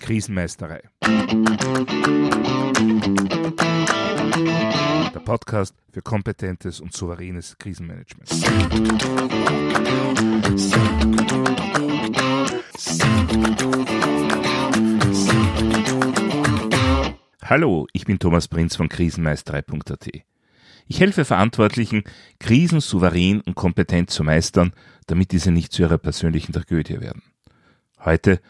Krisenmeisterei. Der Podcast für kompetentes und souveränes Krisenmanagement. Hallo, ich bin Thomas Prinz von Krisenmeisterei.at. Ich helfe Verantwortlichen, Krisen souverän und kompetent zu meistern, damit diese nicht zu ihrer persönlichen Tragödie werden. Heute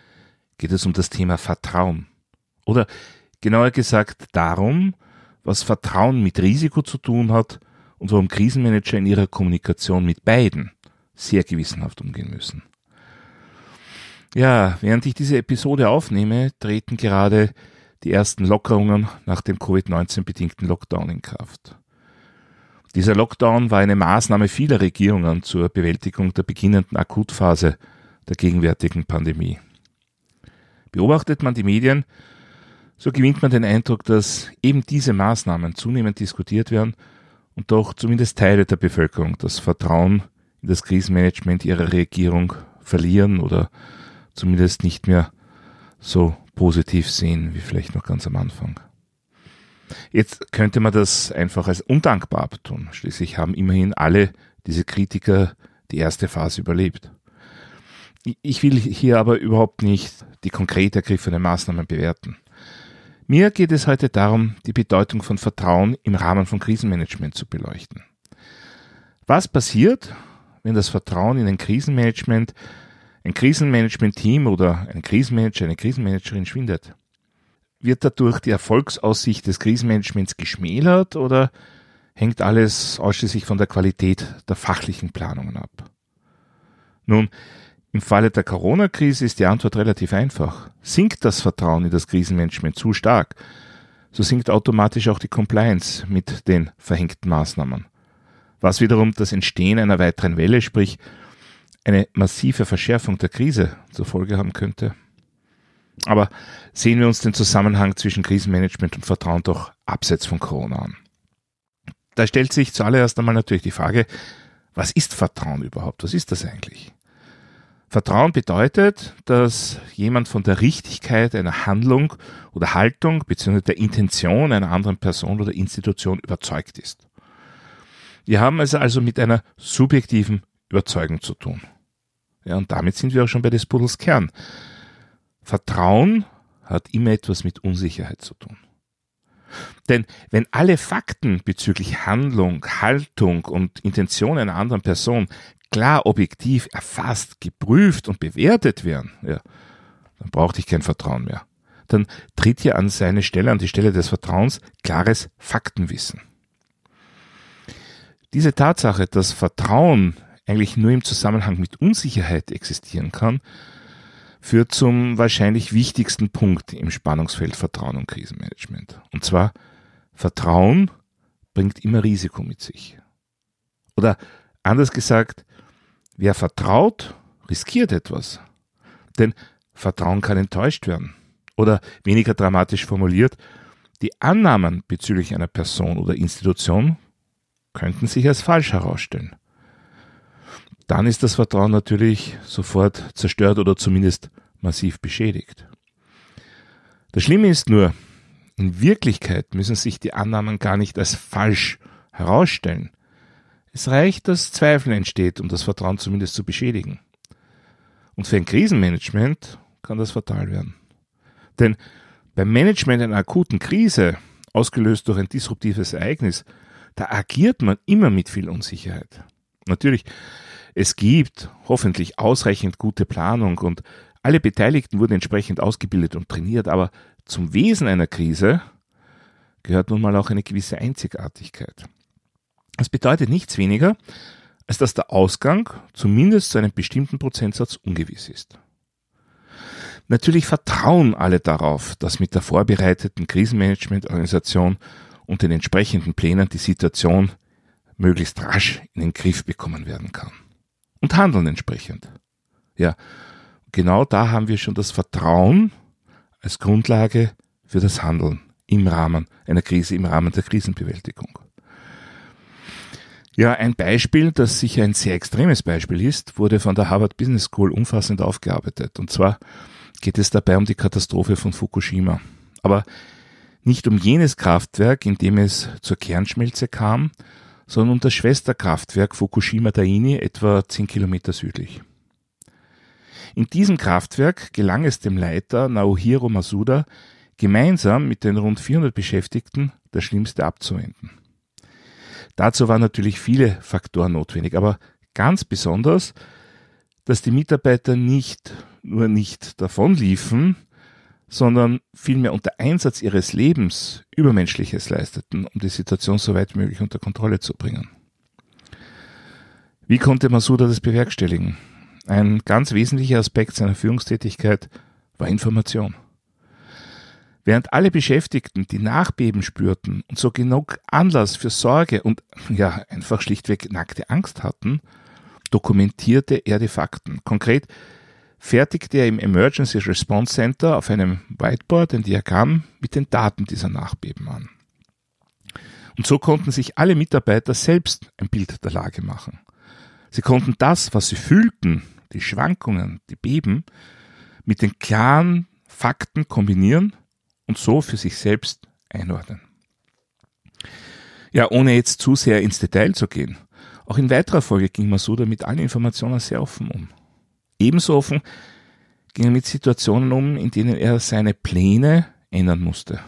geht es um das Thema Vertrauen. Oder genauer gesagt darum, was Vertrauen mit Risiko zu tun hat und warum Krisenmanager in ihrer Kommunikation mit beiden sehr gewissenhaft umgehen müssen. Ja, während ich diese Episode aufnehme, treten gerade die ersten Lockerungen nach dem Covid-19 bedingten Lockdown in Kraft. Dieser Lockdown war eine Maßnahme vieler Regierungen zur Bewältigung der beginnenden Akutphase der gegenwärtigen Pandemie. Beobachtet man die Medien, so gewinnt man den Eindruck, dass eben diese Maßnahmen zunehmend diskutiert werden und doch zumindest Teile der Bevölkerung das Vertrauen in das Krisenmanagement ihrer Regierung verlieren oder zumindest nicht mehr so positiv sehen wie vielleicht noch ganz am Anfang. Jetzt könnte man das einfach als undankbar abtun. Schließlich haben immerhin alle diese Kritiker die erste Phase überlebt. Ich will hier aber überhaupt nicht die konkret ergriffenen Maßnahmen bewerten. Mir geht es heute darum, die Bedeutung von Vertrauen im Rahmen von Krisenmanagement zu beleuchten. Was passiert, wenn das Vertrauen in ein Krisenmanagement, ein Krisenmanagement-Team oder ein Krisenmanager, eine Krisenmanagerin schwindet? Wird dadurch die Erfolgsaussicht des Krisenmanagements geschmälert oder hängt alles ausschließlich von der Qualität der fachlichen Planungen ab? Nun, im Falle der Corona-Krise ist die Antwort relativ einfach. Sinkt das Vertrauen in das Krisenmanagement zu stark, so sinkt automatisch auch die Compliance mit den verhängten Maßnahmen. Was wiederum das Entstehen einer weiteren Welle, sprich eine massive Verschärfung der Krise zur Folge haben könnte. Aber sehen wir uns den Zusammenhang zwischen Krisenmanagement und Vertrauen doch abseits von Corona an. Da stellt sich zuallererst einmal natürlich die Frage, was ist Vertrauen überhaupt? Was ist das eigentlich? Vertrauen bedeutet, dass jemand von der Richtigkeit einer Handlung oder Haltung bzw. der Intention einer anderen Person oder Institution überzeugt ist. Wir haben es also mit einer subjektiven Überzeugung zu tun. Ja, und damit sind wir auch schon bei des Pudels Kern. Vertrauen hat immer etwas mit Unsicherheit zu tun. Denn wenn alle Fakten bezüglich Handlung, Haltung und Intention einer anderen Person klar objektiv erfasst, geprüft und bewertet werden, ja, dann brauchte ich kein Vertrauen mehr. Dann tritt hier an seine Stelle, an die Stelle des Vertrauens, klares Faktenwissen. Diese Tatsache, dass Vertrauen eigentlich nur im Zusammenhang mit Unsicherheit existieren kann, führt zum wahrscheinlich wichtigsten Punkt im Spannungsfeld Vertrauen und Krisenmanagement. Und zwar, Vertrauen bringt immer Risiko mit sich. Oder anders gesagt, wer vertraut, riskiert etwas. Denn Vertrauen kann enttäuscht werden. Oder weniger dramatisch formuliert, die Annahmen bezüglich einer Person oder Institution könnten sich als falsch herausstellen dann ist das Vertrauen natürlich sofort zerstört oder zumindest massiv beschädigt. Das Schlimme ist nur, in Wirklichkeit müssen sich die Annahmen gar nicht als falsch herausstellen. Es reicht, dass Zweifel entsteht, um das Vertrauen zumindest zu beschädigen. Und für ein Krisenmanagement kann das fatal werden. Denn beim Management einer akuten Krise, ausgelöst durch ein disruptives Ereignis, da agiert man immer mit viel Unsicherheit. Natürlich, es gibt hoffentlich ausreichend gute Planung und alle Beteiligten wurden entsprechend ausgebildet und trainiert, aber zum Wesen einer Krise gehört nun mal auch eine gewisse Einzigartigkeit. Das bedeutet nichts weniger, als dass der Ausgang zumindest zu einem bestimmten Prozentsatz ungewiss ist. Natürlich vertrauen alle darauf, dass mit der vorbereiteten Krisenmanagementorganisation und den entsprechenden Plänen die Situation möglichst rasch in den Griff bekommen werden kann und handeln entsprechend. Ja, genau da haben wir schon das Vertrauen als Grundlage für das Handeln im Rahmen einer Krise, im Rahmen der Krisenbewältigung. Ja, ein Beispiel, das sicher ein sehr extremes Beispiel ist, wurde von der Harvard Business School umfassend aufgearbeitet. Und zwar geht es dabei um die Katastrophe von Fukushima. Aber nicht um jenes Kraftwerk, in dem es zur Kernschmelze kam, sondern um das Schwesterkraftwerk Fukushima Daini etwa 10 Kilometer südlich. In diesem Kraftwerk gelang es dem Leiter Naohiro Masuda, gemeinsam mit den rund 400 Beschäftigten das Schlimmste abzuwenden. Dazu waren natürlich viele Faktoren notwendig, aber ganz besonders, dass die Mitarbeiter nicht nur nicht davonliefen, sondern vielmehr unter Einsatz ihres Lebens Übermenschliches leisteten, um die Situation so weit möglich unter Kontrolle zu bringen. Wie konnte Masuda das bewerkstelligen? Ein ganz wesentlicher Aspekt seiner Führungstätigkeit war Information. Während alle Beschäftigten die Nachbeben spürten und so genug Anlass für Sorge und ja einfach schlichtweg nackte Angst hatten, dokumentierte er die Fakten. Konkret fertigte er im Emergency Response Center auf einem Whiteboard ein Diagramm mit den Daten dieser Nachbeben an. Und so konnten sich alle Mitarbeiter selbst ein Bild der Lage machen. Sie konnten das, was sie fühlten, die Schwankungen, die Beben, mit den klaren Fakten kombinieren und so für sich selbst einordnen. Ja, ohne jetzt zu sehr ins Detail zu gehen. Auch in weiterer Folge ging Masuda mit allen Informationen sehr offen um. Ebenso offen ging er mit Situationen um, in denen er seine Pläne ändern musste.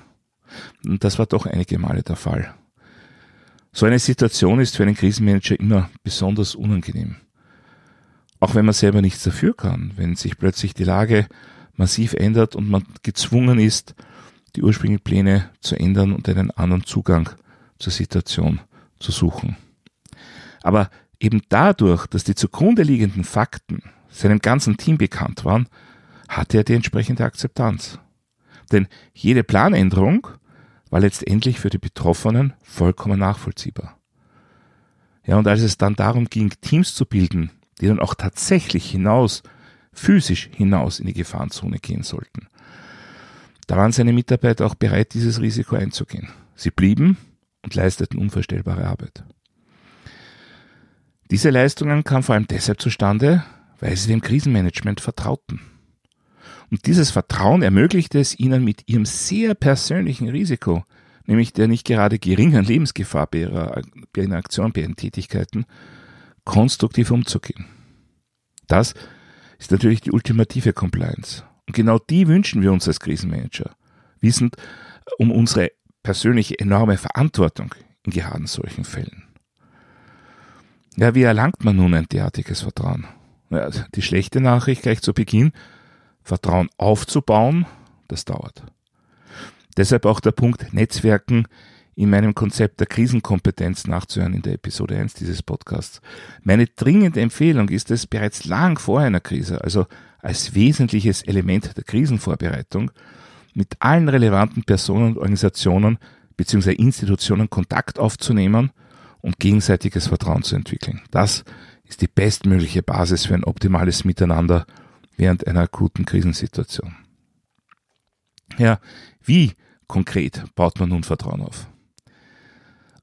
Und das war doch einige Male der Fall. So eine Situation ist für einen Krisenmanager immer besonders unangenehm. Auch wenn man selber nichts dafür kann, wenn sich plötzlich die Lage massiv ändert und man gezwungen ist, die ursprünglichen Pläne zu ändern und einen anderen Zugang zur Situation zu suchen. Aber eben dadurch, dass die zugrunde liegenden Fakten seinem ganzen Team bekannt waren, hatte er die entsprechende Akzeptanz. Denn jede Planänderung war letztendlich für die Betroffenen vollkommen nachvollziehbar. Ja, und als es dann darum ging, Teams zu bilden, die dann auch tatsächlich hinaus, physisch hinaus in die Gefahrenzone gehen sollten, da waren seine Mitarbeiter auch bereit, dieses Risiko einzugehen. Sie blieben und leisteten unvorstellbare Arbeit. Diese Leistungen kamen vor allem deshalb zustande, weil sie dem Krisenmanagement vertrauten. Und dieses Vertrauen ermöglichte es ihnen mit ihrem sehr persönlichen Risiko, nämlich der nicht gerade geringen Lebensgefahr bei ihrer, bei ihrer Aktion, bei ihren Tätigkeiten, konstruktiv umzugehen. Das ist natürlich die ultimative Compliance. Und genau die wünschen wir uns als Krisenmanager, wissend um unsere persönliche enorme Verantwortung in gerade solchen Fällen. Ja, wie erlangt man nun ein derartiges Vertrauen? Ja, die schlechte Nachricht gleich zu Beginn, Vertrauen aufzubauen, das dauert. Deshalb auch der Punkt Netzwerken in meinem Konzept der Krisenkompetenz nachzuhören in der Episode 1 dieses Podcasts. Meine dringende Empfehlung ist es, bereits lang vor einer Krise, also als wesentliches Element der Krisenvorbereitung, mit allen relevanten Personen und Organisationen bzw. Institutionen Kontakt aufzunehmen und gegenseitiges Vertrauen zu entwickeln. Das ist die bestmögliche Basis für ein optimales Miteinander während einer akuten Krisensituation. Ja, wie konkret baut man nun Vertrauen auf?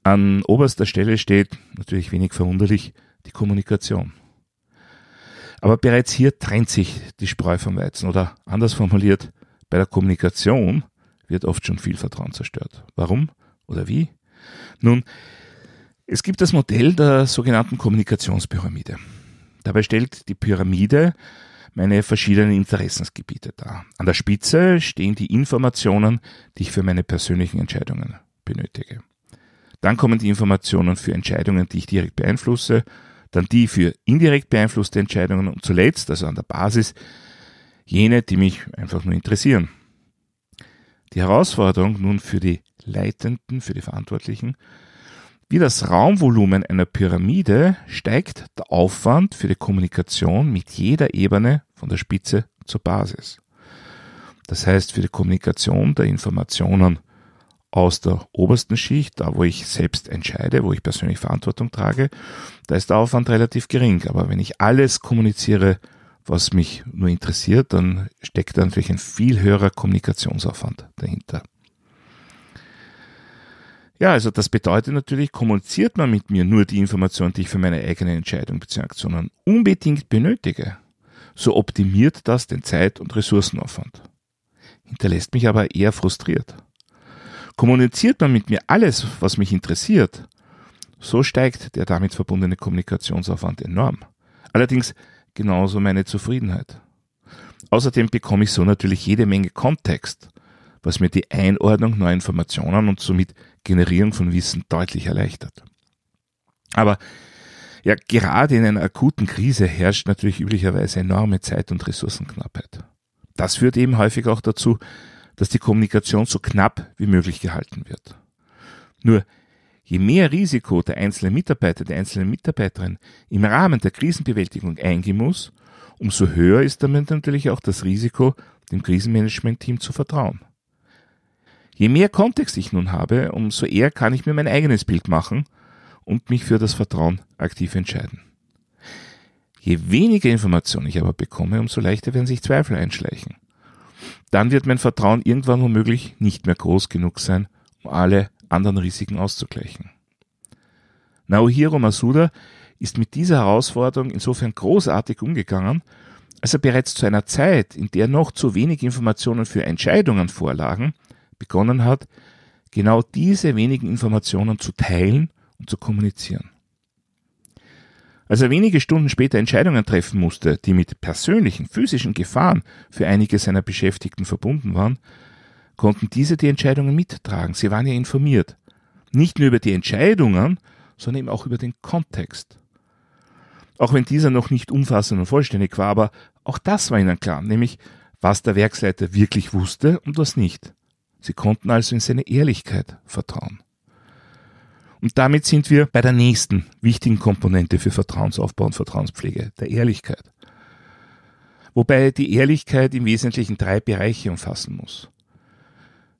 An oberster Stelle steht, natürlich wenig verwunderlich, die Kommunikation. Aber bereits hier trennt sich die Spreu vom Weizen oder anders formuliert, bei der Kommunikation wird oft schon viel Vertrauen zerstört. Warum oder wie? Nun, es gibt das Modell der sogenannten Kommunikationspyramide. Dabei stellt die Pyramide meine verschiedenen Interessensgebiete dar. An der Spitze stehen die Informationen, die ich für meine persönlichen Entscheidungen benötige. Dann kommen die Informationen für Entscheidungen, die ich direkt beeinflusse, dann die für indirekt beeinflusste Entscheidungen und zuletzt, also an der Basis, jene, die mich einfach nur interessieren. Die Herausforderung nun für die Leitenden, für die Verantwortlichen, wie das Raumvolumen einer Pyramide steigt der Aufwand für die Kommunikation mit jeder Ebene von der Spitze zur Basis. Das heißt, für die Kommunikation der Informationen aus der obersten Schicht, da wo ich selbst entscheide, wo ich persönlich Verantwortung trage, da ist der Aufwand relativ gering. Aber wenn ich alles kommuniziere, was mich nur interessiert, dann steckt da natürlich ein viel höherer Kommunikationsaufwand dahinter. Ja, also das bedeutet natürlich, kommuniziert man mit mir nur die Informationen, die ich für meine eigene Entscheidung bzw. Aktionen unbedingt benötige, so optimiert das den Zeit- und Ressourcenaufwand. Hinterlässt mich aber eher frustriert. Kommuniziert man mit mir alles, was mich interessiert, so steigt der damit verbundene Kommunikationsaufwand enorm. Allerdings genauso meine Zufriedenheit. Außerdem bekomme ich so natürlich jede Menge Kontext, was mir die Einordnung neuer Informationen und somit Generierung von Wissen deutlich erleichtert. Aber ja, gerade in einer akuten Krise herrscht natürlich üblicherweise enorme Zeit- und Ressourcenknappheit. Das führt eben häufig auch dazu, dass die Kommunikation so knapp wie möglich gehalten wird. Nur je mehr Risiko der einzelne Mitarbeiter, der einzelnen Mitarbeiterin im Rahmen der Krisenbewältigung eingehen muss, umso höher ist damit natürlich auch das Risiko, dem Krisenmanagement-Team zu vertrauen. Je mehr Kontext ich nun habe, umso eher kann ich mir mein eigenes Bild machen und mich für das Vertrauen aktiv entscheiden. Je weniger Informationen ich aber bekomme, umso leichter werden sich Zweifel einschleichen. Dann wird mein Vertrauen irgendwann womöglich nicht mehr groß genug sein, um alle anderen Risiken auszugleichen. Naohiro Masuda ist mit dieser Herausforderung insofern großartig umgegangen, als er bereits zu einer Zeit, in der noch zu wenig Informationen für Entscheidungen vorlagen, begonnen hat, genau diese wenigen Informationen zu teilen und zu kommunizieren. Als er wenige Stunden später Entscheidungen treffen musste, die mit persönlichen, physischen Gefahren für einige seiner Beschäftigten verbunden waren, konnten diese die Entscheidungen mittragen. Sie waren ja informiert. Nicht nur über die Entscheidungen, sondern eben auch über den Kontext. Auch wenn dieser noch nicht umfassend und vollständig war, aber auch das war ihnen klar, nämlich was der Werksleiter wirklich wusste und was nicht. Sie konnten also in seine Ehrlichkeit vertrauen. Und damit sind wir bei der nächsten wichtigen Komponente für Vertrauensaufbau und Vertrauenspflege, der Ehrlichkeit. Wobei die Ehrlichkeit im Wesentlichen drei Bereiche umfassen muss.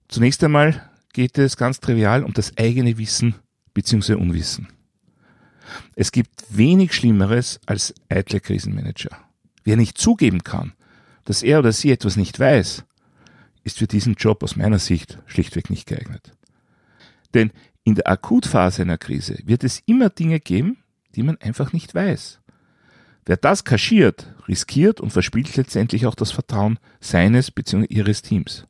Zunächst einmal geht es ganz trivial um das eigene Wissen bzw. Unwissen. Es gibt wenig Schlimmeres als eitle Krisenmanager. Wer nicht zugeben kann, dass er oder sie etwas nicht weiß, ist für diesen Job aus meiner Sicht schlichtweg nicht geeignet. Denn in der Akutphase einer Krise wird es immer Dinge geben, die man einfach nicht weiß. Wer das kaschiert, riskiert und verspielt letztendlich auch das Vertrauen seines bzw. ihres Teams.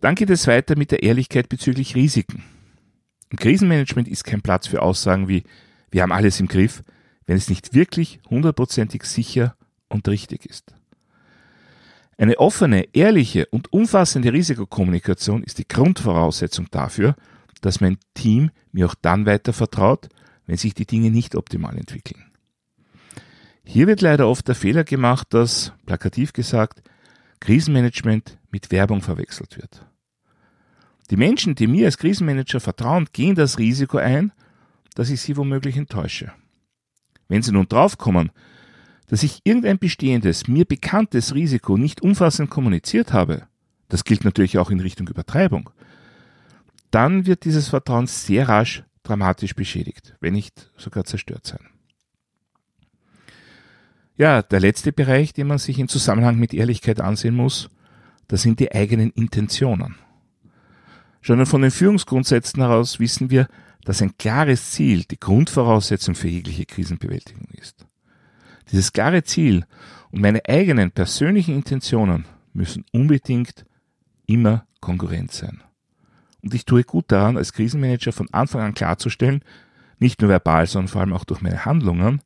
Dann geht es weiter mit der Ehrlichkeit bezüglich Risiken. Im Krisenmanagement ist kein Platz für Aussagen wie wir haben alles im Griff, wenn es nicht wirklich hundertprozentig sicher und richtig ist. Eine offene, ehrliche und umfassende Risikokommunikation ist die Grundvoraussetzung dafür, dass mein Team mir auch dann weiter vertraut, wenn sich die Dinge nicht optimal entwickeln. Hier wird leider oft der Fehler gemacht, dass, plakativ gesagt, Krisenmanagement mit Werbung verwechselt wird. Die Menschen, die mir als Krisenmanager vertrauen, gehen das Risiko ein, dass ich sie womöglich enttäusche. Wenn sie nun draufkommen, dass ich irgendein bestehendes, mir bekanntes Risiko nicht umfassend kommuniziert habe, das gilt natürlich auch in Richtung Übertreibung, dann wird dieses Vertrauen sehr rasch dramatisch beschädigt, wenn nicht sogar zerstört sein. Ja, der letzte Bereich, den man sich im Zusammenhang mit Ehrlichkeit ansehen muss, das sind die eigenen Intentionen. Schon von den Führungsgrundsätzen heraus wissen wir, dass ein klares Ziel die Grundvoraussetzung für jegliche Krisenbewältigung ist. Dieses klare Ziel und meine eigenen persönlichen Intentionen müssen unbedingt immer konkurrent sein. Und ich tue gut daran, als Krisenmanager von Anfang an klarzustellen, nicht nur verbal, sondern vor allem auch durch meine Handlungen,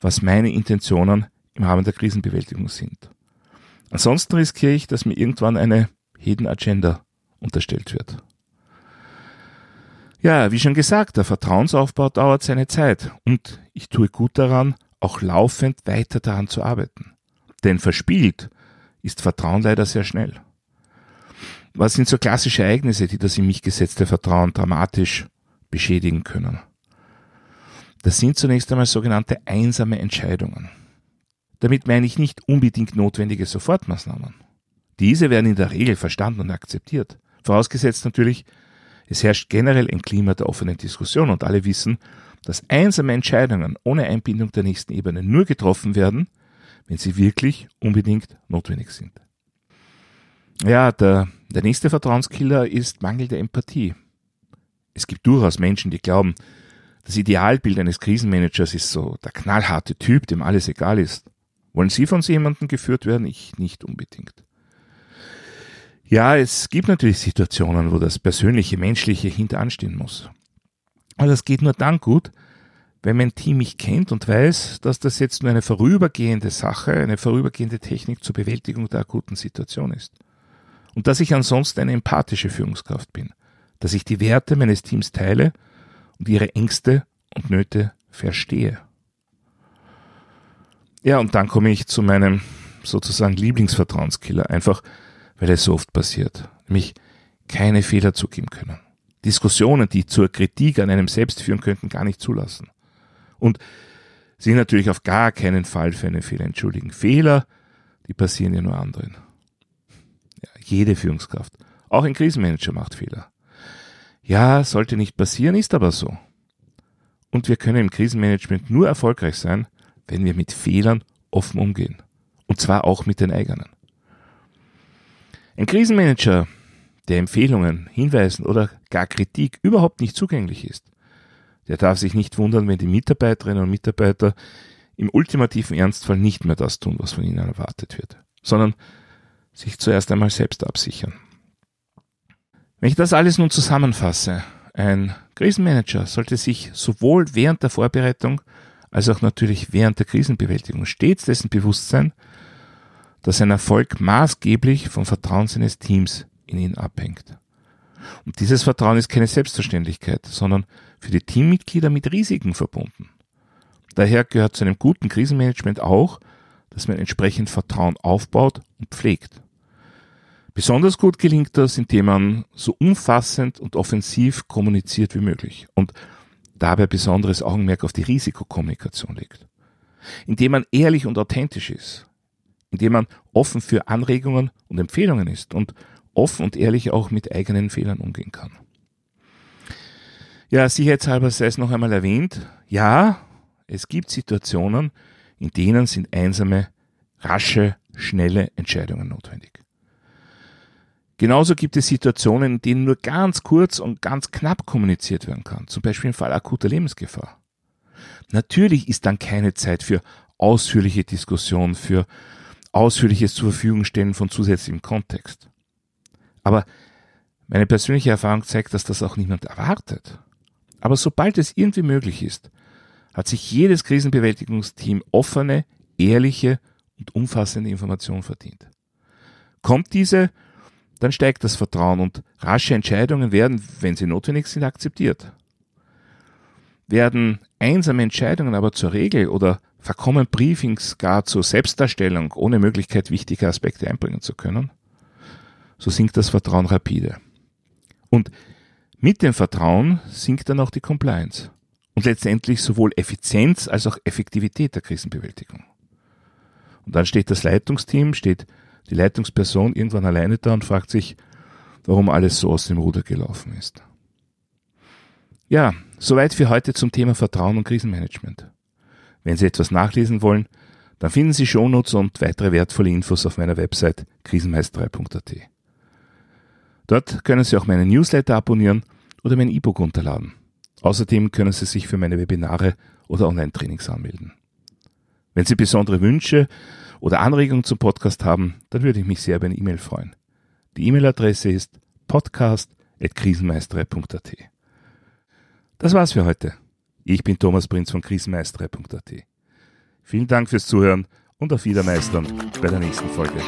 was meine Intentionen im Rahmen der Krisenbewältigung sind. Ansonsten riskiere ich, dass mir irgendwann eine Hidden Agenda unterstellt wird. Ja, wie schon gesagt, der Vertrauensaufbau dauert seine Zeit und ich tue gut daran, auch laufend weiter daran zu arbeiten. Denn verspielt ist Vertrauen leider sehr schnell. Was sind so klassische Ereignisse, die das in mich gesetzte Vertrauen dramatisch beschädigen können? Das sind zunächst einmal sogenannte einsame Entscheidungen. Damit meine ich nicht unbedingt notwendige Sofortmaßnahmen. Diese werden in der Regel verstanden und akzeptiert. Vorausgesetzt natürlich, es herrscht generell ein Klima der offenen Diskussion und alle wissen, dass einsame Entscheidungen ohne Einbindung der nächsten Ebene nur getroffen werden, wenn sie wirklich unbedingt notwendig sind. Ja, der, der nächste Vertrauenskiller ist mangelnde Empathie. Es gibt durchaus Menschen, die glauben, das Idealbild eines Krisenmanagers ist so der knallharte Typ, dem alles egal ist. Wollen Sie von so jemandem geführt werden? Ich nicht unbedingt. Ja, es gibt natürlich Situationen, wo das persönliche, menschliche hinteranstehen muss. Aber das geht nur dann gut, wenn mein Team mich kennt und weiß, dass das jetzt nur eine vorübergehende Sache, eine vorübergehende Technik zur Bewältigung der akuten Situation ist. Und dass ich ansonsten eine empathische Führungskraft bin, dass ich die Werte meines Teams teile und ihre Ängste und Nöte verstehe. Ja, und dann komme ich zu meinem sozusagen Lieblingsvertrauenskiller, einfach weil es so oft passiert, nämlich keine Fehler zugeben können. Diskussionen, die zur Kritik an einem selbst führen könnten, gar nicht zulassen. Und sich natürlich auf gar keinen Fall für einen Fehler entschuldigen. Fehler, die passieren ja nur anderen. Ja, jede Führungskraft, auch ein Krisenmanager macht Fehler. Ja, sollte nicht passieren, ist aber so. Und wir können im Krisenmanagement nur erfolgreich sein, wenn wir mit Fehlern offen umgehen. Und zwar auch mit den eigenen. Ein Krisenmanager, der Empfehlungen, Hinweisen oder gar Kritik überhaupt nicht zugänglich ist, der darf sich nicht wundern, wenn die Mitarbeiterinnen und Mitarbeiter im ultimativen Ernstfall nicht mehr das tun, was von ihnen erwartet wird, sondern sich zuerst einmal selbst absichern. Wenn ich das alles nun zusammenfasse, ein Krisenmanager sollte sich sowohl während der Vorbereitung als auch natürlich während der Krisenbewältigung stets dessen bewusst sein, dass sein Erfolg maßgeblich vom Vertrauen seines Teams in ihn abhängt. Und dieses Vertrauen ist keine Selbstverständlichkeit, sondern für die Teammitglieder mit Risiken verbunden. Daher gehört zu einem guten Krisenmanagement auch, dass man entsprechend Vertrauen aufbaut und pflegt. Besonders gut gelingt das, indem man so umfassend und offensiv kommuniziert wie möglich und dabei besonderes Augenmerk auf die Risikokommunikation legt. Indem man ehrlich und authentisch ist, indem man offen für Anregungen und Empfehlungen ist und offen und ehrlich auch mit eigenen Fehlern umgehen kann. Ja, sicherheitshalber sei es noch einmal erwähnt, ja, es gibt Situationen, in denen sind einsame, rasche, schnelle Entscheidungen notwendig. Genauso gibt es Situationen, in denen nur ganz kurz und ganz knapp kommuniziert werden kann, zum Beispiel im Fall akuter Lebensgefahr. Natürlich ist dann keine Zeit für ausführliche Diskussion, für ausführliches zur Verfügung stellen von zusätzlichem Kontext. Aber meine persönliche Erfahrung zeigt, dass das auch niemand erwartet. Aber sobald es irgendwie möglich ist, hat sich jedes Krisenbewältigungsteam offene, ehrliche und umfassende Information verdient. Kommt diese, dann steigt das Vertrauen und rasche Entscheidungen werden, wenn sie notwendig sind, akzeptiert. Werden einsame Entscheidungen aber zur Regel oder verkommen Briefings gar zur Selbstdarstellung, ohne Möglichkeit, wichtige Aspekte einbringen zu können, so sinkt das Vertrauen rapide. Und mit dem Vertrauen sinkt dann auch die Compliance und letztendlich sowohl Effizienz als auch Effektivität der Krisenbewältigung. Und dann steht das Leitungsteam, steht die Leitungsperson irgendwann alleine da und fragt sich, warum alles so aus dem Ruder gelaufen ist. Ja, soweit für heute zum Thema Vertrauen und Krisenmanagement. Wenn Sie etwas nachlesen wollen, dann finden Sie Shownotes und weitere wertvolle Infos auf meiner Website krisenmeisterei.at. Dort können Sie auch meinen Newsletter abonnieren oder mein E-Book runterladen. Außerdem können Sie sich für meine Webinare oder Online-Trainings anmelden. Wenn Sie besondere Wünsche oder Anregungen zum Podcast haben, dann würde ich mich sehr über eine E-Mail freuen. Die E-Mail-Adresse ist podcast.krisenmeisterei.at. Das war's für heute. Ich bin Thomas Prinz von krisenmeisterei.at. Vielen Dank fürs Zuhören und auf Wiedermeistern bei der nächsten Folge.